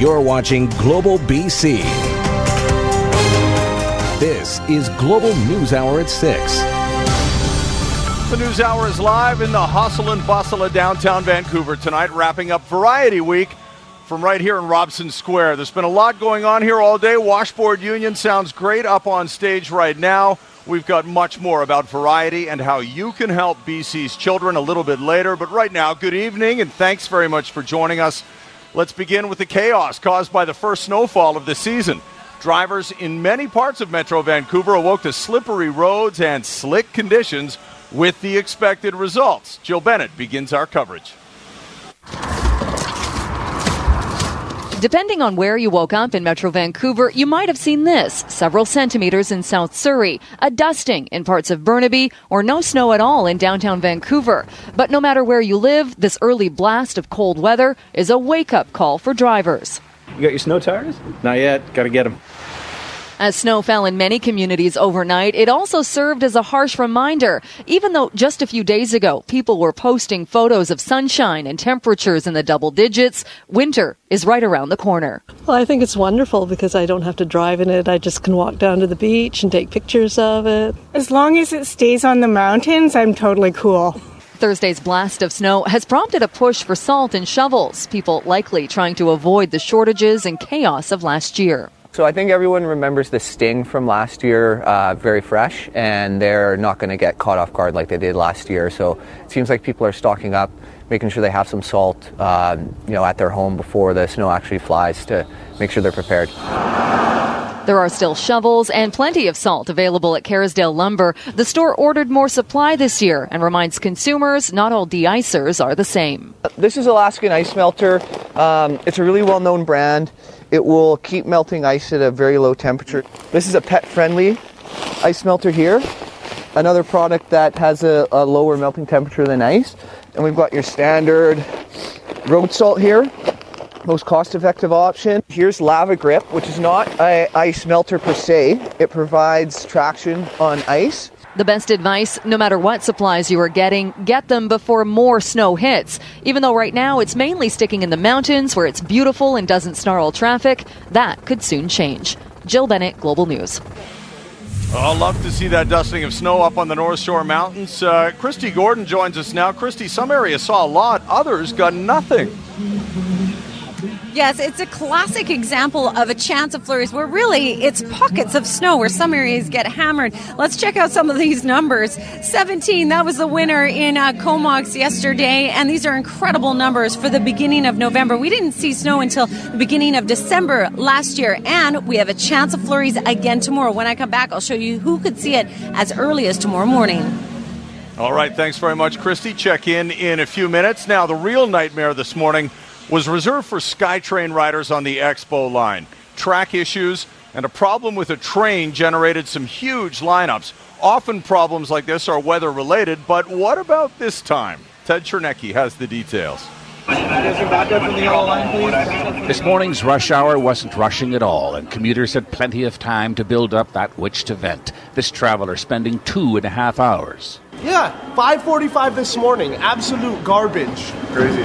You're watching Global BC. This is Global News Hour at 6. The News Hour is live in the hustle and bustle of downtown Vancouver tonight, wrapping up Variety Week from right here in Robson Square. There's been a lot going on here all day. Washboard Union sounds great up on stage right now. We've got much more about variety and how you can help BC's children a little bit later. But right now, good evening and thanks very much for joining us. Let's begin with the chaos caused by the first snowfall of the season. Drivers in many parts of Metro Vancouver awoke to slippery roads and slick conditions with the expected results. Jill Bennett begins our coverage. Depending on where you woke up in Metro Vancouver, you might have seen this several centimeters in South Surrey, a dusting in parts of Burnaby, or no snow at all in downtown Vancouver. But no matter where you live, this early blast of cold weather is a wake up call for drivers. You got your snow tires? Not yet. Got to get them. As snow fell in many communities overnight, it also served as a harsh reminder. Even though just a few days ago, people were posting photos of sunshine and temperatures in the double digits, winter is right around the corner. Well, I think it's wonderful because I don't have to drive in it. I just can walk down to the beach and take pictures of it. As long as it stays on the mountains, I'm totally cool. Thursday's blast of snow has prompted a push for salt and shovels, people likely trying to avoid the shortages and chaos of last year. So I think everyone remembers the sting from last year uh, very fresh, and they're not going to get caught off guard like they did last year. So it seems like people are stocking up, making sure they have some salt, um, you know, at their home before the snow actually flies to make sure they're prepared. There are still shovels and plenty of salt available at Kerrisdale Lumber. The store ordered more supply this year and reminds consumers not all de-icers are the same. This is Alaskan Ice Melter. Um, it's a really well-known brand. It will keep melting ice at a very low temperature. This is a pet-friendly ice melter here. Another product that has a, a lower melting temperature than ice. And we've got your standard road salt here most cost-effective option. Here's Lava Grip, which is not an ice melter per se. It provides traction on ice. The best advice, no matter what supplies you are getting, get them before more snow hits. Even though right now it's mainly sticking in the mountains where it's beautiful and doesn't snarl traffic, that could soon change. Jill Bennett, Global News. I'll love to see that dusting of snow up on the North Shore Mountains. Uh, Kristi Gordon joins us now. Kristi, some areas saw a lot, others got nothing. Yes, it's a classic example of a chance of flurries where really it's pockets of snow where some areas get hammered. Let's check out some of these numbers. 17, that was the winner in uh, Comox yesterday, and these are incredible numbers for the beginning of November. We didn't see snow until the beginning of December last year, and we have a chance of flurries again tomorrow. When I come back, I'll show you who could see it as early as tomorrow morning. All right, thanks very much, Kristi. Check in in a few minutes. Now, the real nightmare this morning was reserved for SkyTrain riders on the Expo line. Track issues and a problem with a train generated some huge lineups. Often problems like this are weather related, but what about this time? Ted Chernecki has the details. This morning's rush hour wasn't rushing at all, and commuters had plenty of time to build up that which to vent. This traveler spending two and a half hours. Yeah, 5:45 this morning. Absolute garbage. Crazy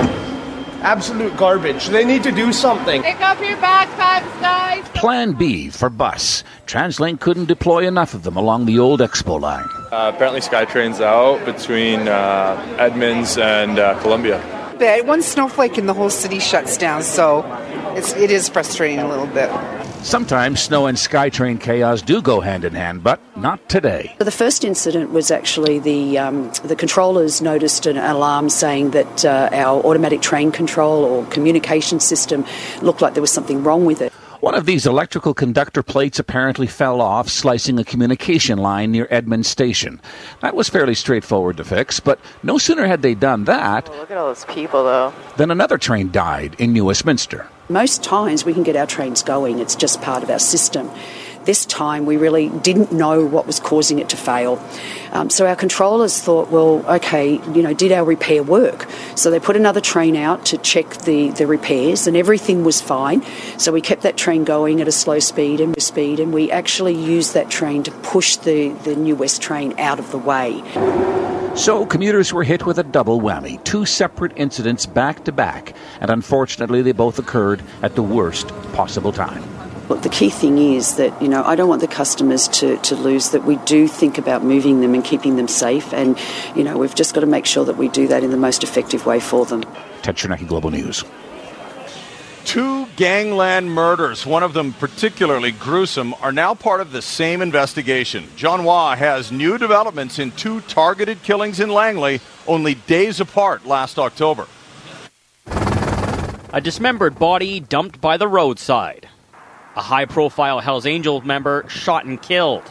absolute garbage. They need to do something. Pick up your backpacks, guys. Plan B for bus. TransLink couldn't deploy enough of them along the old Expo line. Uh, apparently, SkyTrain's out between uh, Edmonds and uh, Columbia. One snowflake and the whole city shuts down, so it's, it is frustrating a little bit. Sometimes snow and SkyTrain chaos do go hand in hand, but not today. The first incident was actually the um, the controllers noticed an alarm saying that uh, our automatic train control or communication system looked like there was something wrong with it. One of these electrical conductor plates apparently fell off, slicing a communication line near Edmonds Station. That was fairly straightforward to fix, but no sooner had they done that. Oh, look at all those people, though. Then another train died in New Westminster. Most times we can get our trains going, it's just part of our system. This time we really didn't know what was causing it to fail. Um, so our controllers thought, well, okay, you know, did our repair work? So they put another train out to check the, the repairs and everything was fine. So we kept that train going at a slow speed and speed and we actually used that train to push the, the New West train out of the way. So commuters were hit with a double whammy, two separate incidents back to back, and unfortunately they both occurred at the worst possible time. Look, the key thing is that, you know, I don't want the customers to, to lose that we do think about moving them and keeping them safe. And, you know, we've just got to make sure that we do that in the most effective way for them. Ted Chernecki, Global News. Two gangland murders, one of them particularly gruesome, are now part of the same investigation. John Hua has new developments in two targeted killings in Langley only days apart last October. A dismembered body dumped by the roadside. A high profile Hells Angel member shot and killed.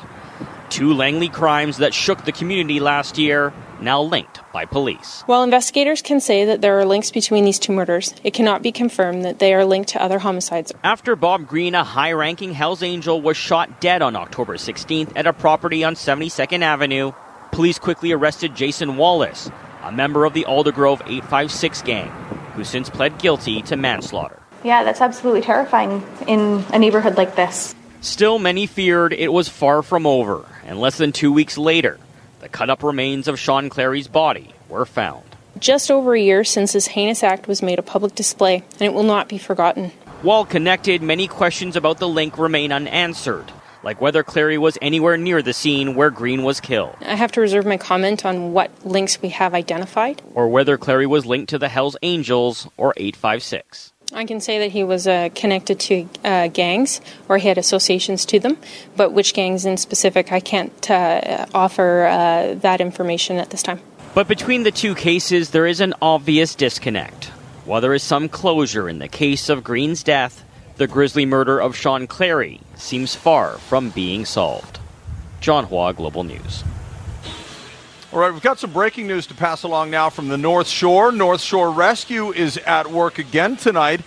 Two Langley crimes that shook the community last year, now linked by police. While investigators can say that there are links between these two murders, it cannot be confirmed that they are linked to other homicides. After Bob Green, a high ranking Hells Angel, was shot dead on October 16th at a property on 72nd Avenue, police quickly arrested Jason Wallace, a member of the Aldergrove 856 gang, who since pled guilty to manslaughter. Yeah, that's absolutely terrifying in a neighborhood like this. Still, many feared it was far from over, and less than two weeks later, the cut up remains of Sean Clary's body were found. Just over a year since this heinous act was made a public display, and it will not be forgotten. While connected, many questions about the link remain unanswered, like whether Clary was anywhere near the scene where Green was killed. I have to reserve my comment on what links we have identified. Or whether Clary was linked to the Hells Angels or 856. I can say that he was uh, connected to uh, gangs or he had associations to them, but which gangs in specific, I can't uh, offer uh, that information at this time. But between the two cases, there is an obvious disconnect. While there is some closure in the case of Green's death, the grisly murder of Sean Clary seems far from being solved. John Hua, Global News. All right, we've got some breaking news to pass along now from the North Shore. North Shore Rescue is at work again tonight,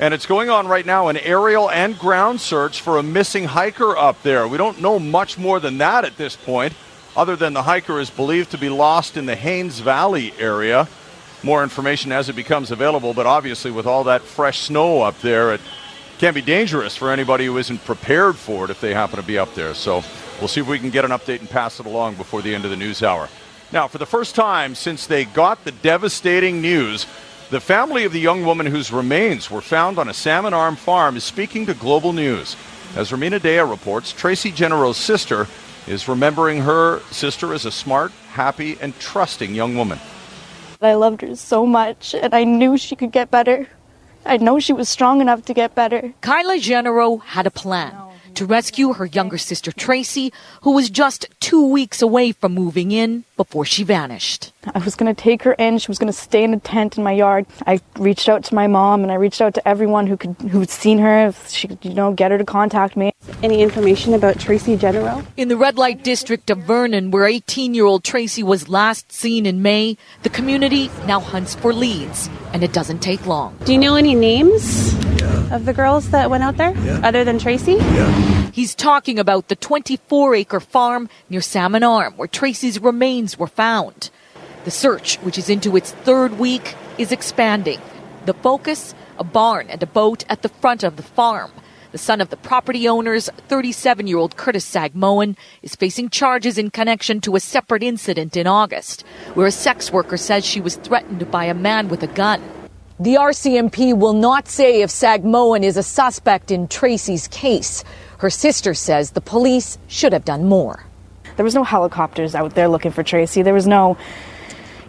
and it's going on right now an aerial and ground search for a missing hiker up there. We don't know much more than that at this point, other than the hiker is believed to be lost in the Hanes Valley area. More information as it becomes available, but obviously, with all that fresh snow up there, it can be dangerous for anybody who isn't prepared for it if they happen to be up there. So we'll see if we can get an update and pass it along before the end of the news hour. Now, for the first time since they got the devastating news, the family of the young woman whose remains were found on a salmon arm farm is speaking to Global News. As Rumina Daya reports, Tracy Genereaux's sister is remembering her sister as a smart, happy, and trusting young woman. I loved her so much, and I knew she could get better. I know she was strong enough to get better. Kyla Genereaux had a plan to rescue her younger sister Tracy, who was just two weeks away from moving in before she vanished. I was going to take her in. She was going to stay in a tent in my yard. I reached out to my mom and I reached out to everyone who could who'd seen her. If she could, you know, get her to contact me. Any information about Tracy Genereaux? In the red light district of Vernon, where 18-year-old Tracy was last seen in May, the community now hunts for leads, and it doesn't take long. Do you know any names of the girls that went out there, Yeah. other than Tracy? He's talking about the 24 acre farm near Salmon Arm where Tracy's remains were found. The search, which is into its third week, is expanding. The focus a barn and a boat at the front of the farm. The son of the property owners, 37 year old Curtis Sagmoen, is facing charges in connection to a separate incident in August, where a sex worker says she was threatened by a man with a gun. The RCMP will not say if Sagmoen is a suspect in Tracy's case. Her sister says the police should have done more. There was no helicopters out there looking for Tracy. There was no,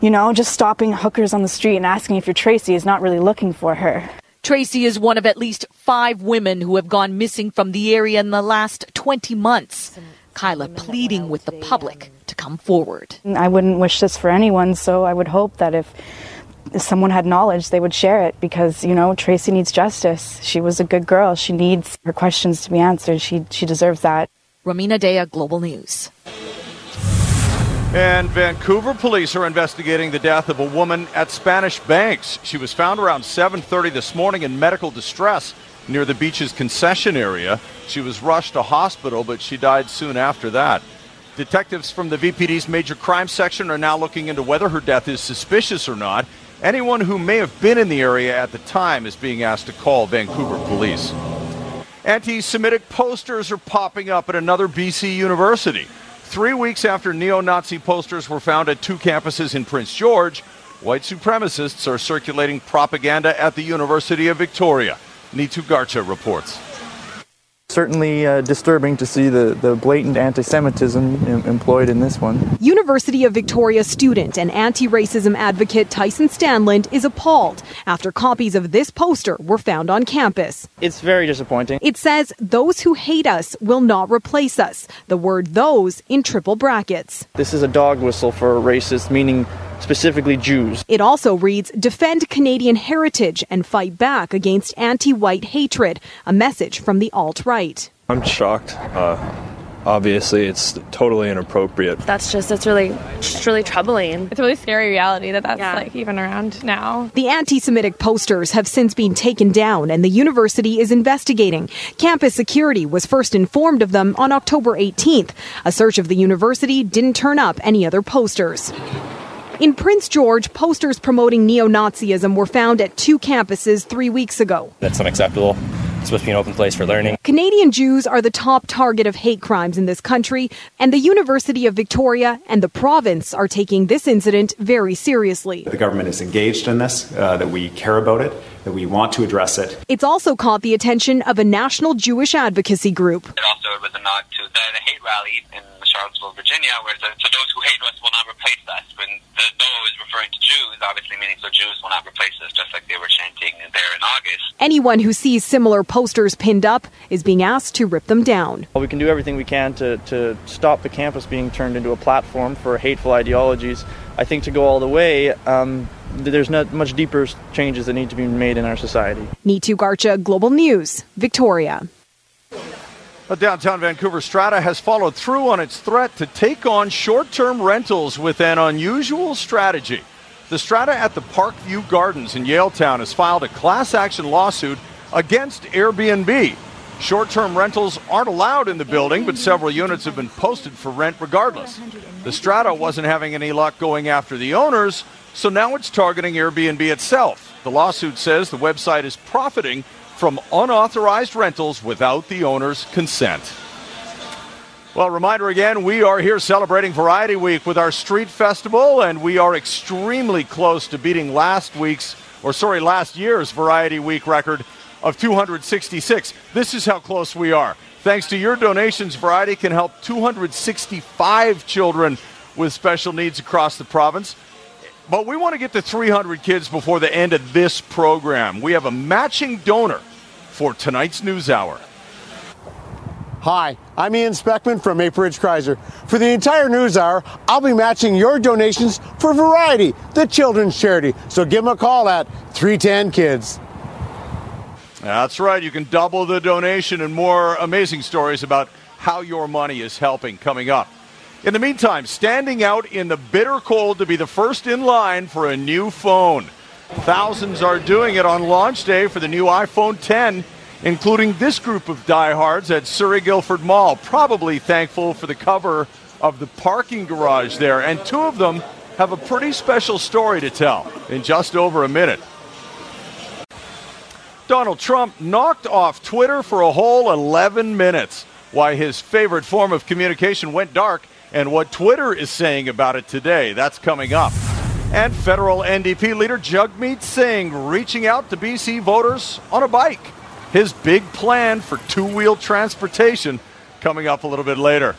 you know, just stopping hookers on the street and asking if you're Tracy is not really looking for her. Tracy is one of at least five women who have gone missing from the area in the last 20 months. Kyla pleading with the public to come forward. I wouldn't wish this for anyone, so I would hope that if if someone had knowledge, they would share it because, you know, Tracy needs justice. She was a good girl. She needs her questions to be answered. She, she deserves that. Rumina Daya, Global News. And Vancouver police are investigating the death of a woman at Spanish Banks. She was found around 7:30 this morning in medical distress near the beach's concession area. She was rushed to hospital, but she died soon after that. Detectives from the VPD's major crime section are now looking into whether her death is suspicious or not. Anyone who may have been in the area at the time is being asked to call Vancouver police. Anti Semitic posters are popping up at another BC university. Three weeks after neo Nazi posters were found at two campuses in Prince George, white supremacists are circulating propaganda at the University of Victoria. Neetu Garcha reports. Certainly uh, disturbing to see the, the blatant anti Semitism em- employed in this one. University of Victoria student and anti racism advocate Tyson Stanland is appalled after copies of this poster were found on campus. It's very disappointing. It says, Those who hate us will not replace us. The word those in triple brackets. This is a dog whistle for racists, meaning specifically Jews. It also reads, Defend Canadian heritage and fight back against anti white hatred, a message from the alt right. I'm shocked. Uh, obviously, it's totally inappropriate. That's just, it's really, it's really troubling. It's a really scary reality that that's like even around now. The anti Semitic posters have since been taken down, and the university is investigating. Campus security was first informed of them on October 18th. A search of the university didn't turn up any other posters. In Prince George, posters promoting neo Nazism were found at two campuses three weeks ago. That's unacceptable. It's supposed to be an open place for learning. Canadian Jews are the top target of hate crimes in this country, and the University of Victoria and the province are taking this incident very seriously. The government is engaged in this, uh, that we care about it, that we want to address it. It's also caught the attention of a national Jewish advocacy group. It also was a nod to the, the hate rally in Charlottesville, Virginia, where the, so those who hate us will not replace us. When the those referring to Jews, obviously meaning so Jews will not replace us, just like they were chanting there in August. Anyone who sees similar posters pinned up is being asked to rip them down. Well, we can do everything we can to, to stop the campus being turned into a platform for hateful ideologies. I think to go all the way, um, there's not much deeper changes that need to be made in our society. Neetu Garcha, Global News, Victoria. A downtown Vancouver Strata has followed through on its threat to take on short term rentals with an unusual strategy. The Strata at the Parkview Gardens in Yaletown has filed a class action lawsuit against Airbnb. Short term rentals aren't allowed in the building, but several units have been posted for rent regardless. The Strata wasn't having any luck going after the owners, so now it's targeting Airbnb itself. The lawsuit says the website is profiting from unauthorized rentals without the owner's consent. Well, reminder again, we are here celebrating Variety Week with our street festival, and we are extremely close to beating last week's, or sorry, last year's Variety Week record of 266. This is how close we are. Thanks to your donations, Variety can help 265 children with special needs across the province. But we want to get to 300 kids before the end of this program. We have a matching donor for tonight's News Hour. Hi, I'm Ian Speckman from Maple Ridge Chrysler. For the entire News Hour, I'll be matching your donations for Variety, the children's charity. So give them a call at 310 Kids. That's right. You can double the donation and more amazing stories about how your money is helping coming up. In the meantime, standing out in the bitter cold to be the first in line for a new phone. Thousands are doing it on launch day for the new iPhone 10, including this group of diehards at Surrey Guildford Mall, probably thankful for the cover of the parking garage there. And two of them have a pretty special story to tell in just over a minute. Donald Trump knocked off Twitter for a whole 11 minutes. Why his favorite form of communication went dark and what Twitter is saying about it today. That's coming up. And federal NDP leader Jagmeet Singh reaching out to BC voters on a bike. His big plan for two wheel transportation coming up a little bit later.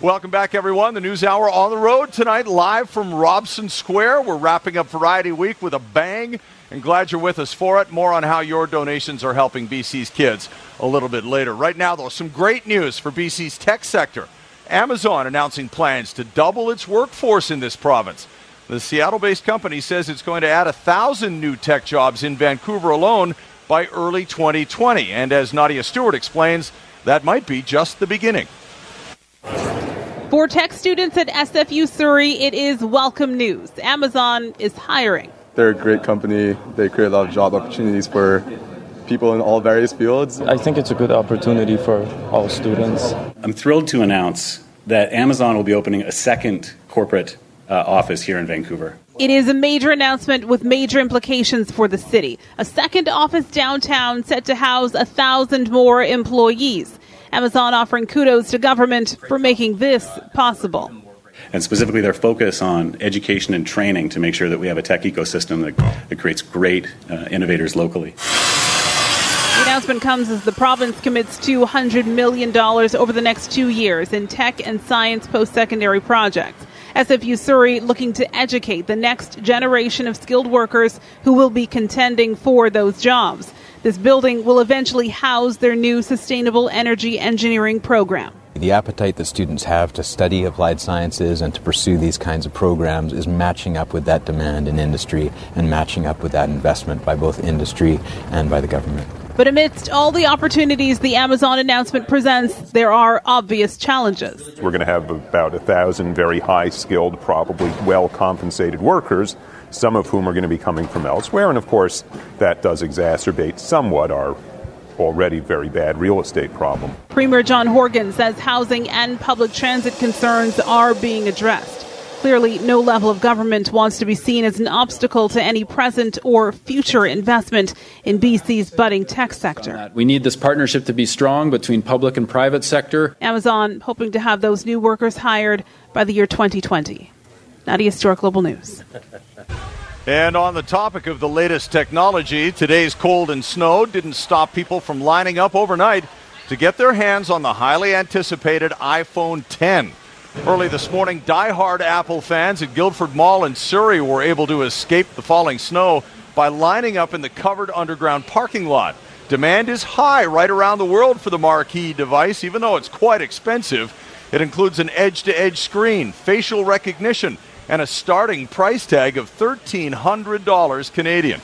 Welcome back, everyone. The News Hour on the road tonight, live from Robson Square. We're wrapping up Variety Week with a bang, and glad you're with us for it. More on how your donations are helping BC's kids a little bit later. Right now, though, some great news for BC's tech sector. Amazon announcing plans to double its workforce in this province. The Seattle based company says it's going to add a thousand new tech jobs in Vancouver alone by early 2020. And as Nadia Stewart explains, that might be just the beginning. For tech students at SFU Surrey, it is welcome news. Amazon is hiring. They're a great company. They create a lot of job opportunities for people in all various fields. I think it's a good opportunity for all students. I'm thrilled to announce that Amazon will be opening a second corporate uh, office here in Vancouver. It is a major announcement with major implications for the city. A second office downtown set to house a thousand more employees. Amazon offering kudos to government for making this possible. And specifically, their focus on education and training to make sure that we have a tech ecosystem that, that creates great uh, innovators locally. Announcement comes as the province commits $200 million over the next two years in tech and science post secondary projects. SFU Surrey looking to educate the next generation of skilled workers who will be contending for those jobs. This building will eventually house their new sustainable energy engineering program. The appetite that students have to study applied sciences and to pursue these kinds of programs is matching up with that demand in industry and matching up with that investment by both industry and by the government. But amidst all the opportunities the Amazon announcement presents, there are obvious challenges. We're going to have about a thousand very high skilled, probably well compensated workers some of whom are going to be coming from elsewhere. And of course, that does exacerbate somewhat our already very bad real estate problem. Premier John Horgan says housing and public transit concerns are being addressed. Clearly, no level of government wants to be seen as an obstacle to any present or future investment in BC's budding tech sector. We need this partnership to be strong between public and private sector. Amazon hoping to have those new workers hired by the year 2020. Nadia Stewart, Global News. And on the topic of the latest technology, today's cold and snow didn't stop people from lining up overnight to get their hands on the highly anticipated iPhone 10. Early this morning, die-hard Apple fans at Guildford Mall in Surrey were able to escape the falling snow by lining up in the covered underground parking lot. Demand is high right around the world for the marquee device, even though it's quite expensive. It includes an edge to edge screen, facial recognition, and a starting price tag of $1,300 Canadian.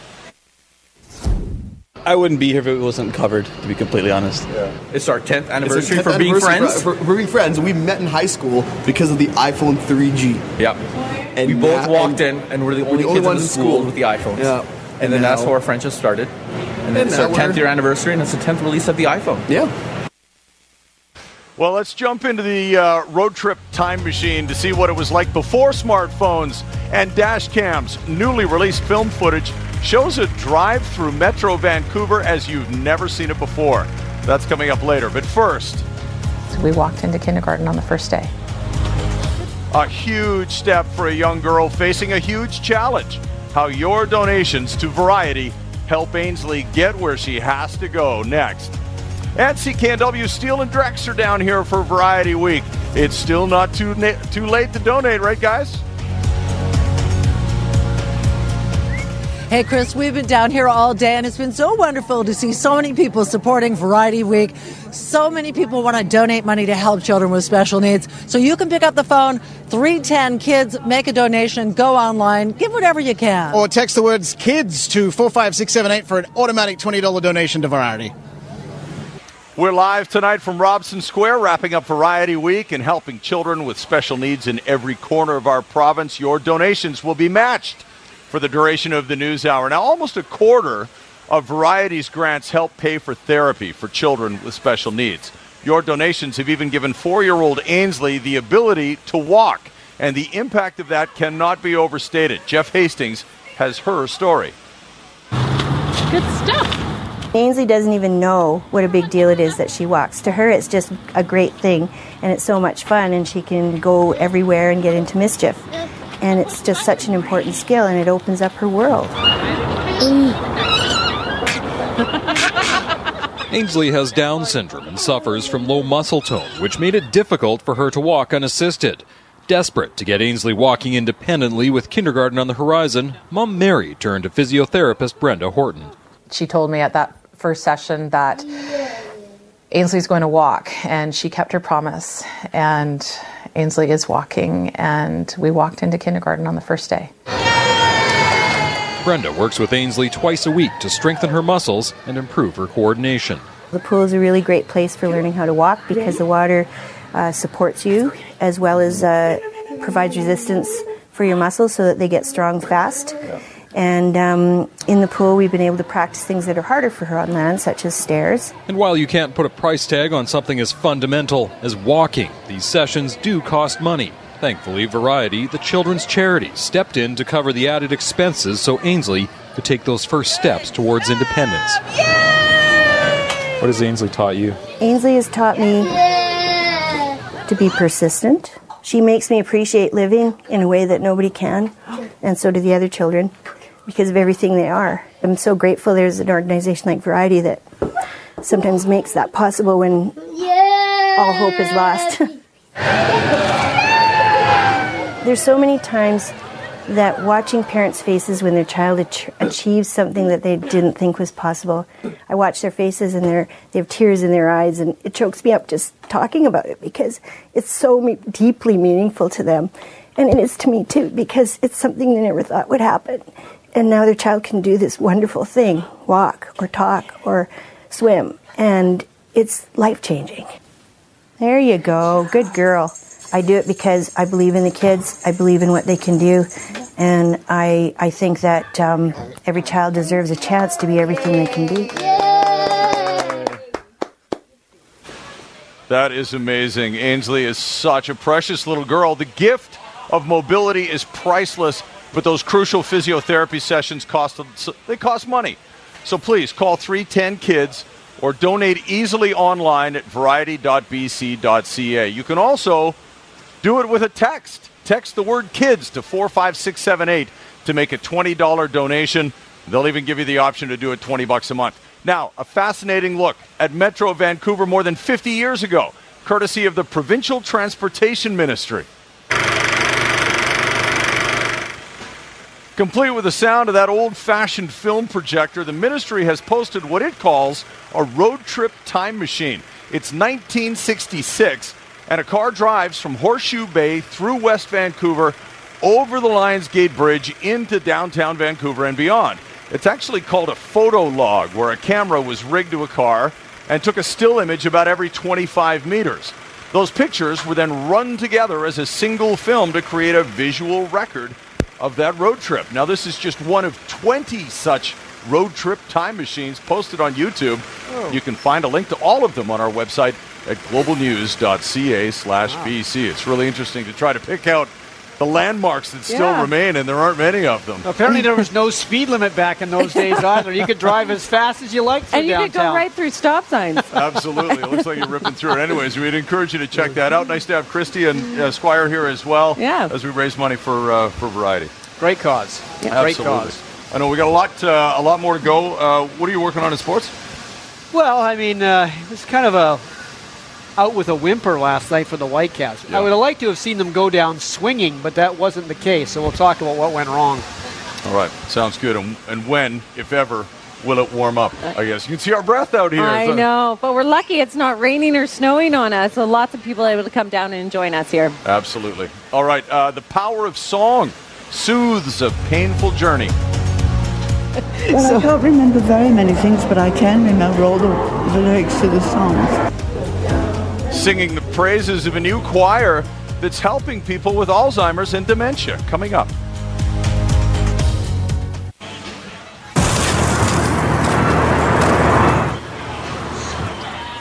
I wouldn't be here if it wasn't covered, to be completely honest. Yeah. It's our 10th anniversary 10th for being friends. For, for, being friends. We met in high school because of the iPhone 3G. Yep. And we both walked in and we're the only, we're the only kids in the school, school with the iPhones. Yeah. And, and then now, that's how our friendship started. And then and it's our 10th year anniversary and it's the 10th release of the iPhone. Yeah. Well, let's jump into the uh, road trip time machine to see what it was like before smartphones and dash cams. Newly released film footage shows a drive through Metro Vancouver as you've never seen it before. That's coming up later. But first, so we walked into kindergarten on the first day. A huge step for a young girl facing a huge challenge. How your donations to Variety help Ainsley get where she has to go next. And CKNW Steel and Drex are down here for Variety Week. It's still not too, na- too late to donate, right, guys? Hey, Chris, we've been down here all day, and it's been so wonderful to see so many people supporting Variety Week. So many people want to donate money to help children with special needs. So you can pick up the phone, 310 Kids, make a donation, go online, give whatever you can. Or text the words KIDS to 45678 for an automatic $20 donation to Variety. We're live tonight from Robson Square, wrapping up Variety Week and helping children with special needs in every corner of our province. Your donations will be matched for the duration of the news hour. Now, almost a quarter of Variety's grants help pay for therapy for children with special needs. Your donations have even given four year old Ainsley the ability to walk, and the impact of that cannot be overstated. Jeff Hastings has her story. Good stuff. Ainsley doesn't even know what a big deal it is that she walks. To her, it's just a great thing, and it's so much fun, and she can go everywhere and get into mischief. And it's just such an important skill, and it opens up her world. Ainsley has Down syndrome and suffers from low muscle tone, which made it difficult for her to walk unassisted. Desperate to get Ainsley walking independently with kindergarten on the horizon, Mom Mary turned to physiotherapist Brenda Horton. She told me at that first session that Ainsley's going to walk, and she kept her promise. And Ainsley is walking, and we walked into kindergarten on the first day. Brenda works with Ainsley twice a week to strengthen her muscles and improve her coordination. The pool is a really great place for learning how to walk because the water uh, supports you as well as uh, provides resistance for your muscles so that they get strong fast. And um, in the pool, we've been able to practice things that are harder for her on land, such as stairs. And while you can't put a price tag on something as fundamental as walking, these sessions do cost money. Thankfully, Variety, the children's charity, stepped in to cover the added expenses so Ainsley could take those first steps towards independence. What has Ainsley taught you? Ainsley has taught me to be persistent. She makes me appreciate living in a way that nobody can, and so do the other children because of everything they are. I'm so grateful there's an organization like Variety that sometimes makes that possible when all hope is lost. there's so many times that watching parents' faces when their child ach- achieves something that they didn't think was possible, I watch their faces and they're, they have tears in their eyes, and it chokes me up just talking about it because it's so me- deeply meaningful to them. And it is to me too, because it's something they never thought would happen. And now their child can do this wonderful thing walk or talk or swim. And it's life changing. There you go. Good girl. I do it because I believe in the kids. I believe in what they can do. And I, I think that um, every child deserves a chance to be everything they can be. That is amazing. Ainsley is such a precious little girl. The gift of mobility is priceless, but those crucial physiotherapy sessions cost they cost money. So please call 310 kids or donate easily online at variety.bc.ca. You can also do it with a text. Text the word kids to 45678 to make a $20 donation. They'll even give you the option to do it 20 bucks a month. Now, a fascinating look at Metro Vancouver more than 50 years ago, courtesy of the Provincial Transportation Ministry. Complete with the sound of that old fashioned film projector, the ministry has posted what it calls a road trip time machine. It's 1966, and a car drives from Horseshoe Bay through West Vancouver over the Lionsgate Bridge into downtown Vancouver and beyond. It's actually called a photo log, where a camera was rigged to a car and took a still image about every 25 meters. Those pictures were then run together as a single film to create a visual record of that road trip. Now, this is just one of 20 such road trip time machines posted on YouTube. Oh. You can find a link to all of them on our website at globalnews.ca slash BC. It's really interesting to try to pick out the landmarks that still Yeah. remain, and there aren't many of them. Apparently, there was no speed limit back in those days either. You could drive as fast as you liked through And you downtown. could go right through stop signs. Absolutely. It looks like you're ripping through it. Anyways, we'd encourage you to check that out. Nice to have Kristi and uh, Squire here as well Yeah. as we raise money for uh, for Variety. Great cause. Great Absolutely. cause. I know we got a lot uh, a lot more to go. Uh, what are you working on in sports? Well, I mean, uh, it was kind of a out with a whimper last night for the Whitecaps. I would have liked to have seen them go down swinging, but that wasn't the case. So we'll talk about what went wrong. All right, sounds good. And, and when, if ever, will it warm up? I guess you can see our breath out here. I So- know, but we're lucky it's not raining or snowing on us, so lots of people are able to come down and join us here. Absolutely. All right, uh, the power of song soothes a painful journey. Well, I can't remember very many things, but I can remember all the, the lyrics to the songs. Singing the praises of a new choir that's helping people with Alzheimer's and dementia. Coming up.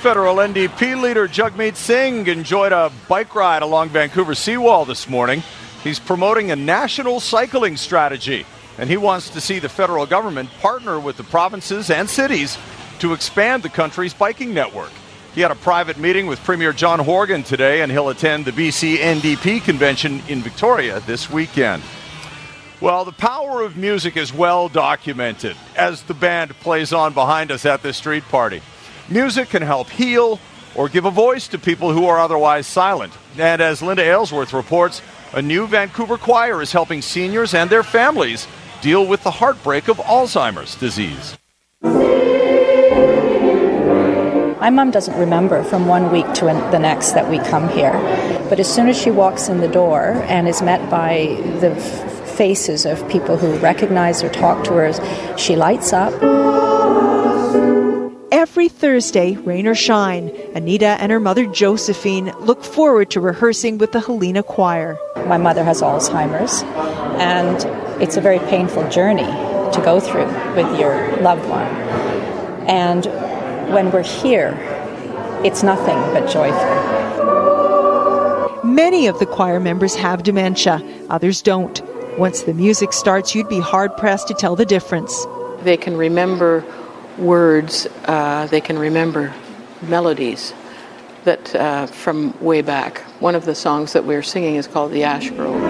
Federal NDP leader Jagmeet Singh enjoyed a bike ride along Vancouver seawall this morning. He's promoting a national cycling strategy, and he wants to see the federal government partner with the provinces and cities to expand the country's biking network. He had a private meeting with Premier John Horgan today, and he'll attend the BC NDP convention in Victoria this weekend. Well, the power of music is well documented as the band plays on behind us at this street party. Music can help heal or give a voice to people who are otherwise silent. And as Linda Aylesworth reports, a new Vancouver choir is helping seniors and their families deal with the heartbreak of Alzheimer's disease. My mom doesn't remember from one week to an- the next that we come here. But as soon as she walks in the door and is met by the f- faces of people who recognize or talk to her, she lights up. every Thursday, rain or shine, Anita and her mother Josephine look forward to rehearsing with the Helena Choir. My mother has Alzheimer's, and it's a very painful journey to go through with your loved one. And when we're here, it's nothing but joyful. Many of the choir members have dementia, others don't. Once the music starts, you'd be hard pressed to tell the difference. They can remember words, uh, they can remember melodies that uh, from way back. One of the songs that we're singing is called The Ash Grove.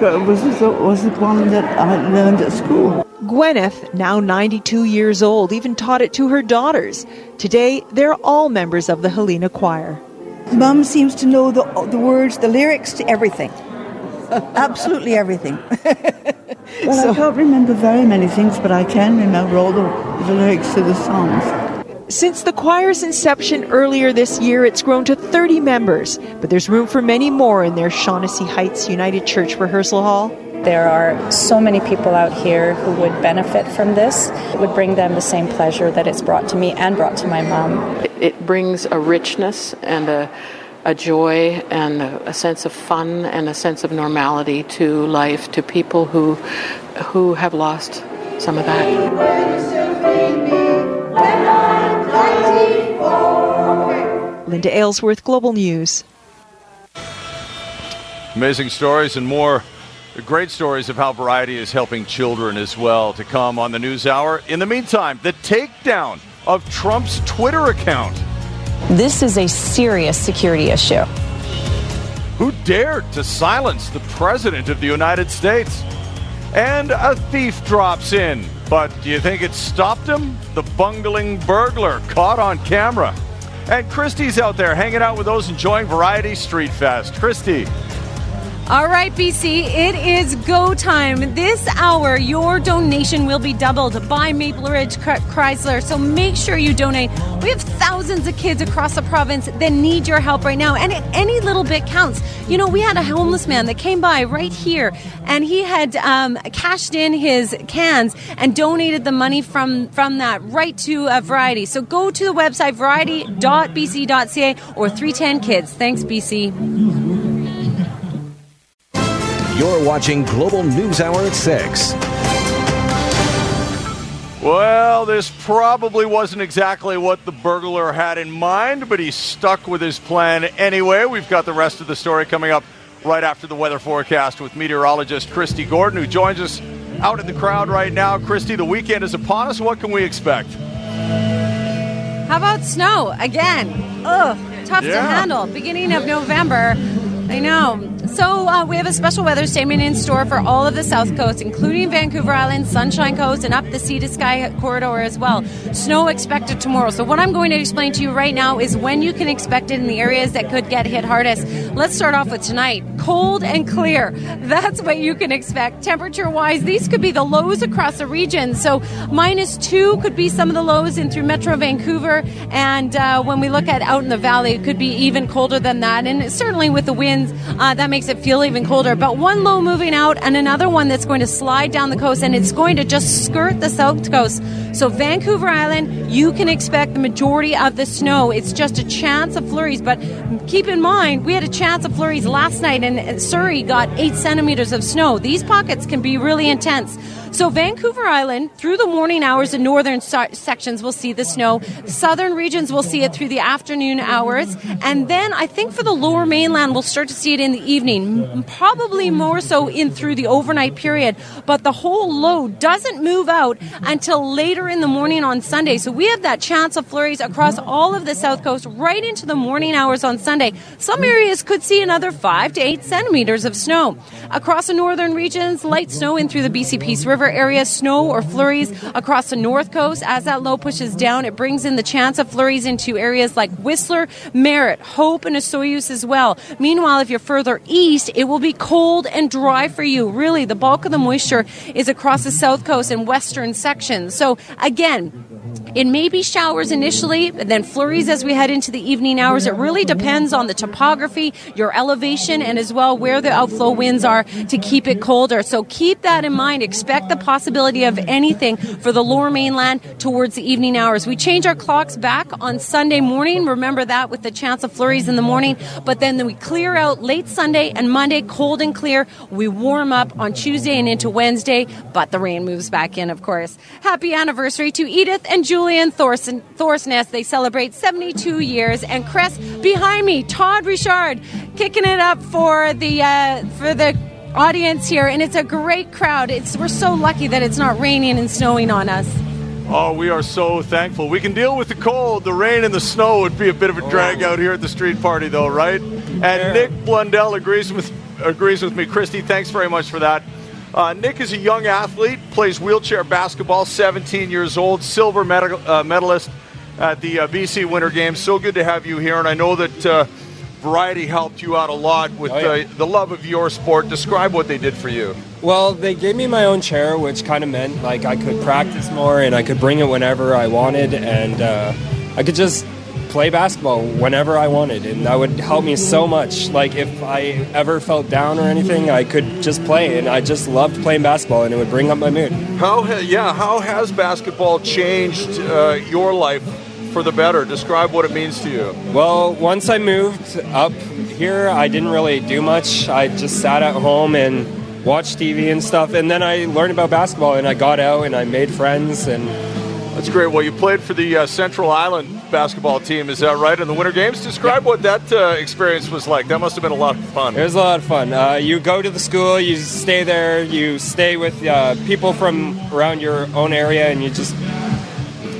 Ash Grove was, was the one that I learned at school. Gwyneth, now 92 years old, even taught it to her daughters. Today, they're all members of the Helena Choir. Mum seems to know the, the words, the lyrics to everything. Absolutely everything. well, so, I can't remember very many things, but I can remember all the, the lyrics to the songs. Since the choir's inception earlier this year, it's grown to 30 members, but there's room for many more in their Shaughnessy Heights United Church Rehearsal Hall. There are so many people out here who would benefit from this. It would bring them the same pleasure that it's brought to me and brought to my mom. It, it brings a richness and a, a joy and a, a, sense of fun and a sense of normality to life to people who who have lost some of that. Linda Aylesworth, Global News. Amazing stories and more Great stories of how Variety is helping children as well to come on the News Hour. In the meantime, the takedown of Trump's Twitter account. This is a serious security issue. Who dared to silence the President of the United States? And a thief drops in. But do you think it stopped him? The bungling burglar caught on camera. And Kristi's out there hanging out with those enjoying Variety Street Fest. Kristi. All right, BC, it is go time. This hour, your donation will be doubled by Maple Ridge Chrysler. So make sure you donate. We have thousands of kids across the province that need your help right now, and any little bit counts. You know, we had a homeless man that came by right here, and he had um, cashed in his cans and donated the money from from that right to a variety. So go to the website variety.bc.ca or 310 Kids. Thanks, BC. You're watching Global News Hour at 6. Well, this probably wasn't exactly what the burglar had in mind, but he stuck with his plan anyway. We've got the rest of the story coming up right after the weather forecast with meteorologist Kristi Gordon, who joins us out in the crowd right now. Kristi, the weekend is upon us. What can we expect? How about snow again? Ugh, tough yeah. to handle. Beginning of November. I know. So uh, we have a special weather statement in store for all of the South Coast, including Vancouver Island, Sunshine Coast, and up the Sea to Sky corridor as well. Snow expected tomorrow. So what I'm going to explain to you right now is when you can expect it in the areas that could get hit hardest. Let's start off with tonight. Cold and clear. That's what you can expect. Temperature wise, these could be the lows across the region. So minus two could be some of the lows in through Metro Vancouver. And uh, when we look at out in the valley, it could be even colder than that. And certainly with the winds, uh, that makes makes it feel even colder. But one low moving out and another one that's going to slide down the coast and it's going to just skirt the south coast. So, Vancouver Island, you can expect the majority of the snow. It's just a chance of flurries. But keep in mind, we had a chance of flurries last night and Surrey got eight centimeters of snow. These pockets can be really intense. So Vancouver Island, through the morning hours and northern sections, will see the snow. Southern regions will see it through the afternoon hours. And then I think for the lower mainland, we'll start to see it in the evening, probably more so in through the overnight period. But the whole load doesn't move out until later in the morning on Sunday. So we have that chance of flurries across all of the south coast right into the morning hours on Sunday. Some areas could see another five to eight centimeters of snow. Across the northern regions, light snow in through the BC Peace River River area, snow or flurries across the north coast. As that low pushes down, it brings in the chance of flurries into areas like Whistler, Merritt, Hope, and Osoyoos as well. Meanwhile, if you're further east, it will be cold and dry for you. Really, the bulk of the moisture is across the south coast and western sections. So again, It may be showers initially, and then flurries as we head into the evening hours. It really depends on the topography, your elevation, and as well where the outflow winds are to keep it colder. So keep that in mind. Expect the possibility of anything for the lower mainland towards the evening hours. We change our clocks back on Sunday morning. Remember that with the chance of flurries in the morning. But then we clear out late Sunday and Monday, cold and clear. We warm up on Tuesday and into Wednesday, but the rain moves back in, of course. Happy anniversary to Edith and Julian Thorson, Thorsness. They celebrate 72 years. And Chris, behind me, Todd Richard, kicking it up for the uh, for the audience here, and it's a great crowd. It's we're so lucky that it's not raining and snowing on us. Oh, we are so thankful. We can deal with the cold. The rain and the snow would be a bit of a drag out here at the street party, though, right? And Nick Blundell agrees with agrees with me. Kristi, thanks very much for that. Uh, Nick is a young athlete, plays wheelchair basketball, 17 years old, silver medal, uh, medalist at the uh, BC Winter Games. So good to have you here, and I know that uh, Variety helped you out a lot with Oh, yeah. uh, the love of your sport. Describe what they did for you. Well, they gave me my own chair, which kind of meant like I could practice more and I could bring it whenever I wanted, and uh, I could just play basketball whenever I wanted, and that would help me so much. Like if I ever felt down or anything, I could just play, and I just loved playing basketball, and it would bring up my mood. How, ha- yeah, how has basketball changed uh, your life for the better? Describe what it means to you. Well, once I moved up here, I didn't really do much. I just sat at home and watched TV and stuff, and then I learned about basketball, and I got out and I made friends, and That's great. Well, you played for the uh, Central Island basketball team, is that right? In the Winter Games. Describe what that uh, experience was like. That must have been a lot of fun. It was a lot of fun. Uh, you go to the school, you stay there, you stay with uh, people from around your own area, and you just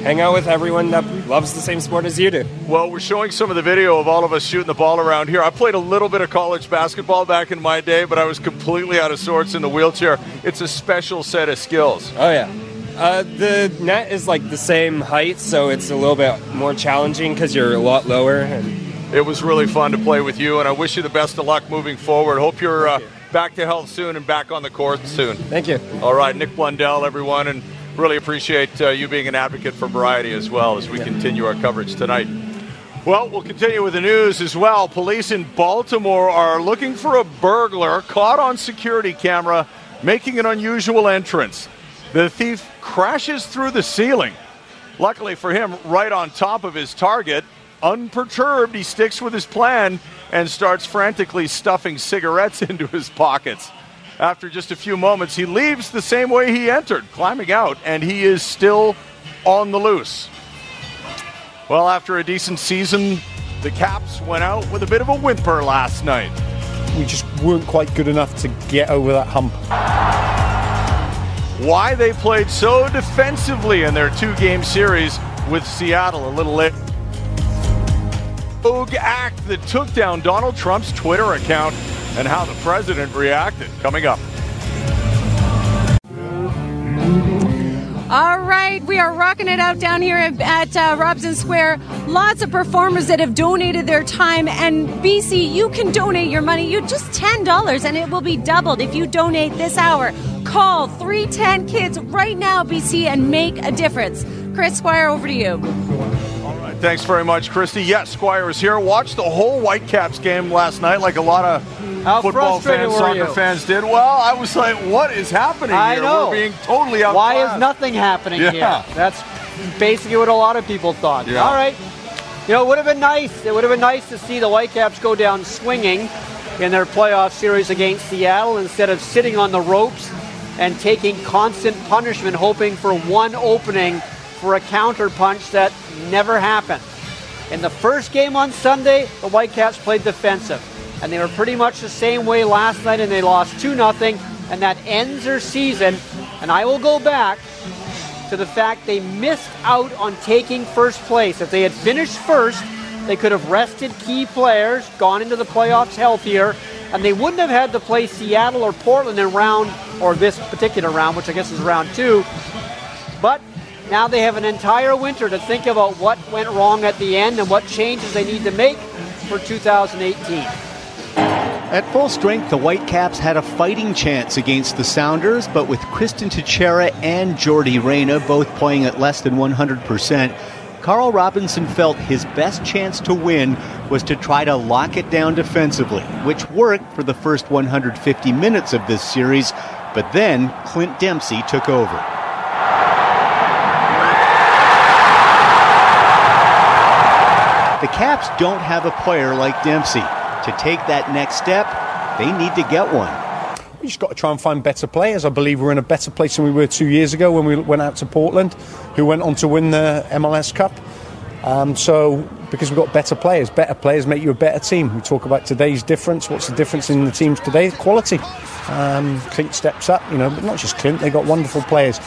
hang out with everyone that loves the same sport as you do. Well, we're showing some of the video of all of us shooting the ball around here. I played a little bit of college basketball back in my day, but I was completely out of sorts in the wheelchair. It's a special set of skills. Oh yeah. Uh, the net is like the same height, so it's a little bit more challenging because you're a lot lower. And It was really fun to play with you, and I wish you the best of luck moving forward. Hope you're uh, back to health soon and back on the court soon. Thank you. All right, Nick Blundell, everyone, and really appreciate uh, you being an advocate for variety as well as we continue our coverage tonight. Well, we'll continue with the news as well. Police in Baltimore are looking for a burglar caught on security camera making an unusual entrance. The thief crashes through the ceiling. Luckily for him, right on top of his target. Unperturbed, he sticks with his plan and starts frantically stuffing cigarettes into his pockets. After just a few moments, he leaves the same way he entered, climbing out, and he is still on the loose. Well, after a decent season, the Caps went out with a bit of a whimper last night. We just weren't quite good enough to get over that hump. Why they played so defensively in their two game series with Seattle a little late. Rogue act that took down Donald Trump's Twitter account and how the president reacted. Coming up. All right, we are rocking it out down here at, at uh, Robson Square. Lots of performers that have donated their time. And BC, you can donate your money. You just $10 and it will be doubled if you donate this hour. Call 310 Kids right now, BC, and make a difference. Chris Squire, over to you. All right, thanks very much, Kristi. Yes, Squire is here. Watched the whole Whitecaps game last night, like a lot of How football frustrated fans, were soccer you? fans did. Well, I was like, what is happening I here? know. We're being totally outclassed. Why is nothing happening Yeah. here? That's basically what a lot of people thought. Yeah. All right. You know, it would have been nice. It would have been nice to see the Whitecaps go down swinging in their playoff series against Seattle instead of sitting on the ropes and taking constant punishment, hoping for one opening for a counter punch that never happened. In the first game on Sunday, the Whitecaps played defensive, and they were pretty much the same way last night, and they lost 2 0, and that ends their season. And I will go back to the fact they missed out on taking first place. If they had finished first, they could have rested key players, gone into the playoffs healthier, and they wouldn't have had to play Seattle or Portland in round, or this particular round, which I guess is round two. But now they have an entire winter to think about what went wrong at the end and what changes they need to make for 2018. At full strength, the Whitecaps had a fighting chance against the Sounders, but with Cristian Techera and Jordy Reyna both playing at less than 100%, Carl Robinson felt his best chance to win was to try to lock it down defensively, which worked for the first 150 minutes of this series, but then Clint Dempsey took over. The Caps don't have a player like Dempsey. To take that next step, they need to get one. We just got to try and find better players. I believe we're in a better place than we were two years ago when we went out to Portland, who went on to win the MLS Cup. Um, so, because we've got better players, better players make you a better team. We talk about today's difference. What's the difference in the teams today? Quality. Um, Clint steps up, you know, but not just Clint, they've got wonderful players.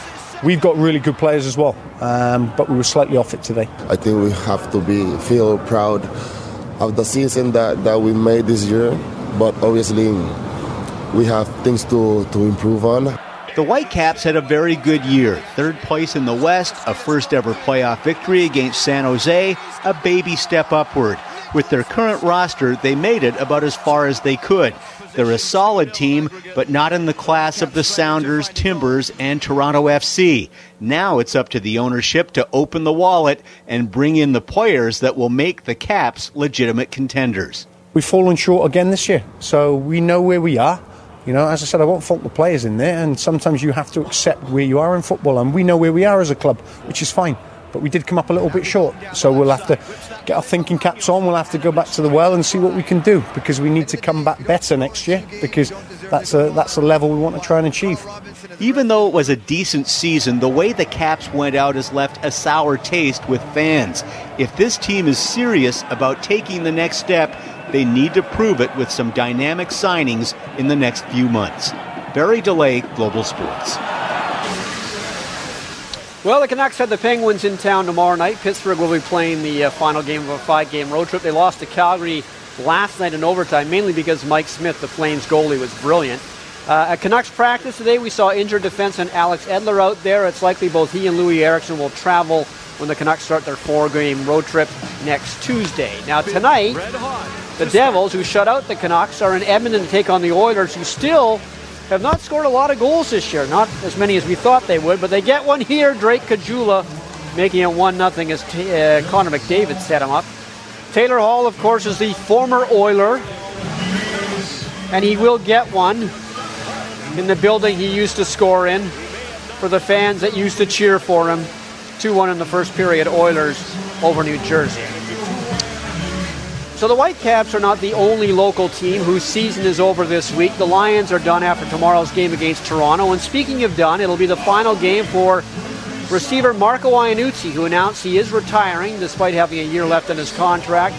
We've got really good players as well, um, but we were slightly off it today. I think we have to be feel proud of the season that, that we made this year, but obviously we have things to, to improve on. The Whitecaps had a very good year. Third place in the West, a first ever playoff victory against San Jose, a baby step upward. With their current roster, they made it about as far as they could. They're a solid team, but not in the class of the Sounders, Timbers, and Toronto FC. Now it's up to the ownership to open the wallet and bring in the players that will make the Caps legitimate contenders. We've fallen short again this year, so we know where we are. You know, as I said, I won't fault the players in there, and sometimes you have to accept where you are in football, and we know where we are as a club, which is fine. But we did come up a little bit short, so we'll have to get our thinking caps on. We'll have to go back to the well and see what we can do because we need to come back better next year because that's a that's a level we want to try and achieve. Even though it was a decent season, the way the Caps went out has left a sour taste with fans. If this team is serious about taking the next step, they need to prove it with some dynamic signings in the next few months. Barry Deley, Global Sports. Well, the Canucks had the Penguins in town tomorrow night. Pittsburgh will be playing the uh, final game of a five game road trip. They lost to Calgary last night in overtime, mainly because Mike Smith, the Flames goalie, was brilliant. Uh, at Canucks practice today, we saw injured defenseman Alex Edler out there. It's likely both he and Loui Eriksson will travel when the Canucks start their four game road trip next Tuesday. Now, tonight, the Devils, who shut out the Canucks, are in Edmonton to take on the Oilers, who still have not scored a lot of goals this year. Not as many as we thought they would, but they get one here. Drake Caggiula making it 1 0 as t- uh, Connor McDavid set him up. Taylor Hall, of course, is the former Oiler, and he will get one in the building he used to score in for the fans that used to cheer for him. 2 1 in the first period, Oilers over New Jersey. So the Whitecaps are not the only local team whose season is over this week. The Lions are done after tomorrow's game against Toronto. And speaking of done, it'll be the final game for receiver Marco Iannuzzi, who announced he is retiring despite having a year left on his contract.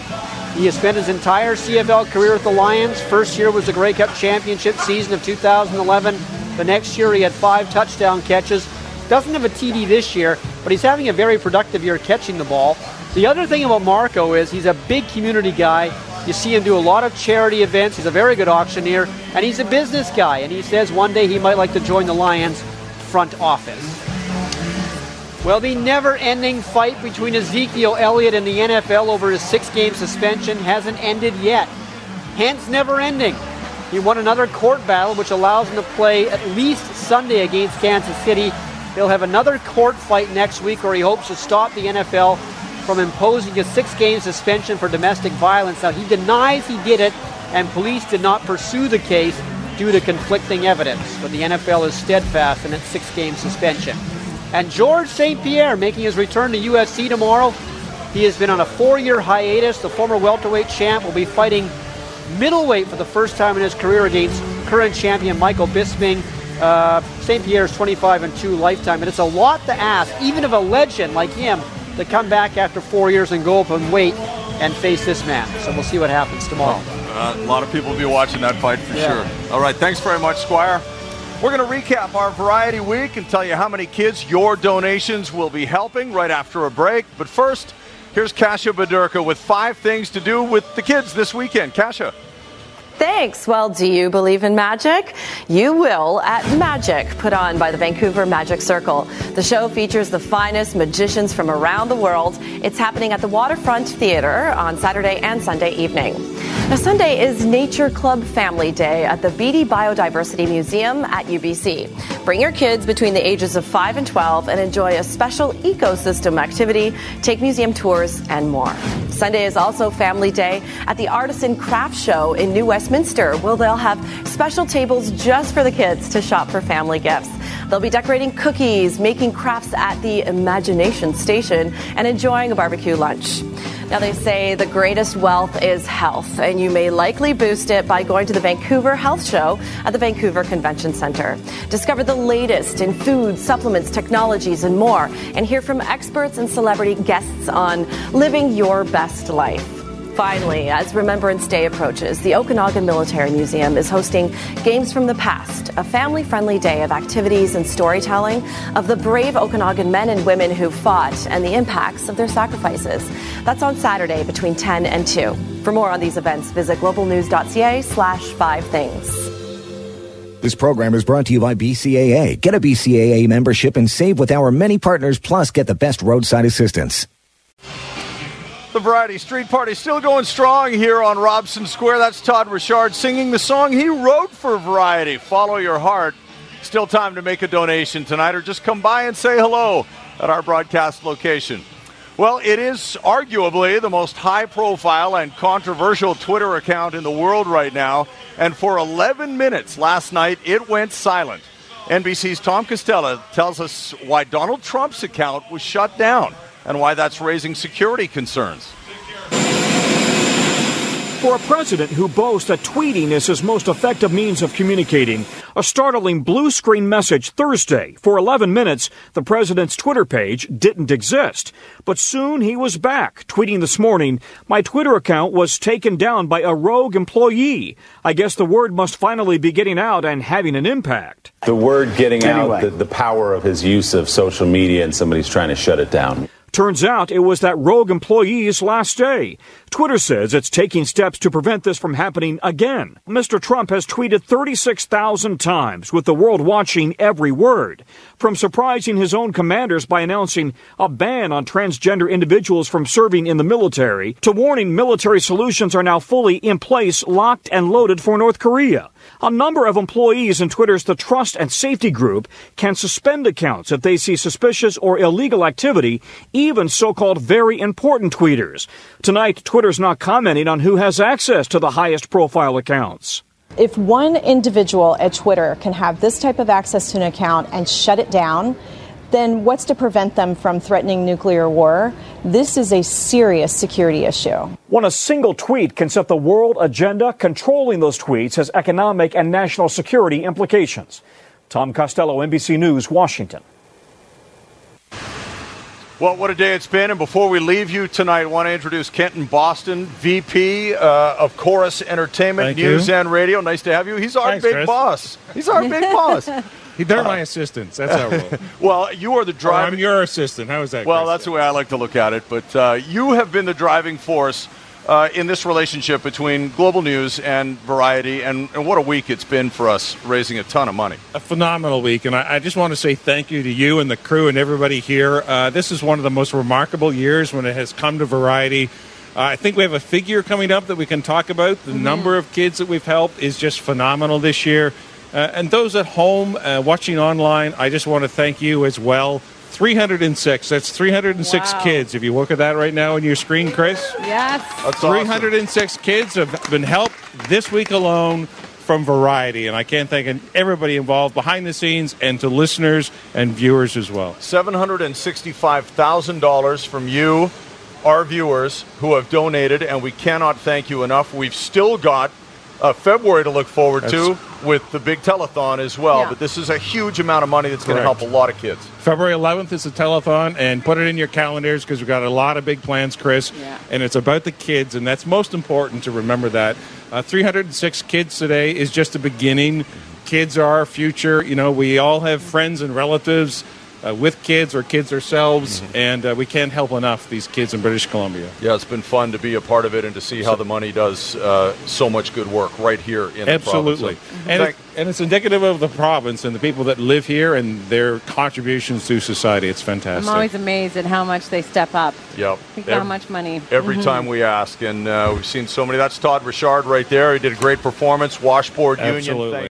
He has spent his entire CFL career with the Lions. First year was the Grey Cup championship season of 2011. The next year he had five touchdown catches. Doesn't have a TD this year, but he's having a very productive year catching the ball. The other thing about Marco is he's a big community guy. You see him do a lot of charity events. He's a very good auctioneer, and he's a business guy. And he says one day he might like to join the Lions front office. Well, the never ending fight between Ezekiel Elliott and the NFL over his six game suspension hasn't ended yet. Hence, never ending. He won another court battle, which allows him to play at least Sunday against Kansas City. He'll have another court fight next week where he hopes to stop the NFL from imposing a six game suspension for domestic violence. Now, he denies he did it, and police did not pursue the case due to conflicting evidence. But the NFL is steadfast in its six game suspension. And Georges St. Pierre making his return to UFC tomorrow. He has been on a four year hiatus. The former welterweight champ will be fighting middleweight for the first time in his career against current champion Michael Bisping. Uh, St. Pierre's 25 and 2 lifetime, and it's a lot to ask, even of a legend like him, to come back after four years and go up and wait and face this man. So we'll see what happens tomorrow. Uh, a lot of people will be watching that fight for Yeah. sure. All right, thanks very much, Squire. We're going to recap our Variety Week and tell you how many kids your donations will be helping right after a break. But first, here's Kasia Badurka with five things to do with the kids this weekend. Kasia. Thanks. Well, do you believe in magic? You will at Magic, put on by the Vancouver Magic Circle. The show features the finest magicians from around the world. It's happening at the Waterfront Theater on Saturday and Sunday evening. Now, Sunday is Nature Club Family Day at the Beatty Biodiversity Museum at UBC. Bring your kids between the ages of 5 and 12 and enjoy a special ecosystem activity, take museum tours, and more. Sunday is also Family Day at the Artisan Craft Show in New Westminster, they'll have special tables just for the kids to shop for family gifts. They'll be decorating cookies, making crafts at the Imagination Station, and enjoying a barbecue lunch. Now, they say the greatest wealth is health, and you may likely boost it by going to the Vancouver Health Show at the Vancouver Convention Center. Discover the latest in food, supplements, technologies, and more, and hear from experts and celebrity guests on living your best life. Finally, as Remembrance Day approaches, the Okanagan Military Museum is hosting Games from the Past, a family friendly day of activities and storytelling of the brave Okanagan men and women who fought and the impacts of their sacrifices. That's on Saturday between 10 and 2. For more on these events, visit globalnews.ca slash five things. This program is brought to you by BCAA. Get a BCAA membership and save with our many partners, plus get the best roadside assistance. The Variety Street Party still going strong here on Robson Square. That's Todd Richard singing the song he wrote for Variety, Follow Your Heart. Still time to make a donation tonight or just come by and say hello at our broadcast location. Well, it is arguably the most high profile and controversial Twitter account in the world right now. And for 11 minutes last night, it went silent. NBC's Tom Costello tells us why Donald Trump's account was shut down and why that's raising security concerns. For a president who boasts that tweeting is his most effective means of communicating, a startling blue screen message Thursday. For 11 minutes, the president's Twitter page didn't exist. But soon he was back, tweeting this morning, My Twitter account was taken down by a rogue employee. I guess the word must finally be getting out and having an impact. The word getting Anyway. out, the, the power of his use of social media, and somebody's trying to shut it down. Turns out it was that rogue employee's last day. Twitter says it's taking steps to prevent this from happening again. Mr. Trump has tweeted 36,000 times, with the world watching every word. From surprising his own commanders by announcing a ban on transgender individuals from serving in the military, to warning military solutions are now fully in place, locked and loaded for North Korea. A number of employees in Twitter's The Trust and Safety Group can suspend accounts if they see suspicious or illegal activity, even so called very important tweeters. Tonight, Twitter's not commenting on who has access to the highest profile accounts. If one individual at Twitter can have this type of access to an account and shut it down, then what's to prevent them from threatening nuclear war? This is a serious security issue. When a single tweet can set the world agenda, controlling those tweets has economic and national security implications. Tom Costello, NBC News, Washington. Well, what a day it's been. And before we leave you tonight, I want to introduce Kenton Boston, VP uh, of Corus Entertainment, Thank News you. and Radio. Nice to have you. He's our Thanks, big Chris. boss. He's our big boss. They're my assistants. That's how roll. well, you are the Or driving. I'm your assistant. How is that? Well, Chris? that's the way I like to look at it. But uh, you have been the driving force uh, in this relationship between Global News and Variety, and, and what a week it's been for us, raising a ton of money. a phenomenal week, and I, I just want to say thank you to you and the crew and everybody here. Uh, this is one of the most remarkable years when it has come to Variety. Uh, I think we have a figure coming up that we can talk about. The number of kids that we've helped is just phenomenal this year. Uh, and those at home uh, watching online, I just want to thank you as well. 306. That's 306 Wow. kids. If you look at that right now on your screen, Chris. Yes. 306 kids have been helped this week alone from Variety, and I can't thank everybody involved behind the scenes and to listeners and viewers as well. $765,000 from you, our viewers, who have donated, and we cannot thank you enough. We've still got uh, February to look forward to with the big telethon as well. Yeah. But this is a huge amount of money that's going to help a lot of kids. February 11th is the telethon, and put it in your calendars because we've got a lot of big plans, Chris. Yeah. And it's about the kids, and that's most important to remember that. Uh, 306 kids today is just the beginning. Kids are our future. You know, we all have friends and relatives uh, with kids or kids ourselves, Mm-hmm. and uh, we can't help enough these kids in British Columbia. Yeah, it's been fun to be a part of it and to see how the money does uh, so much good work right here in Absolutely. the province. And, Thank- it, and it's indicative of the province and the people that live here and their contributions to society. It's fantastic. I'm always amazed at how much they step up. Yep. Think Ev- how much money. Every Mhm. time we ask, and uh, we've seen so many. That's Todd Richard right there. He did a great performance. Washboard Union. Absolutely. Thank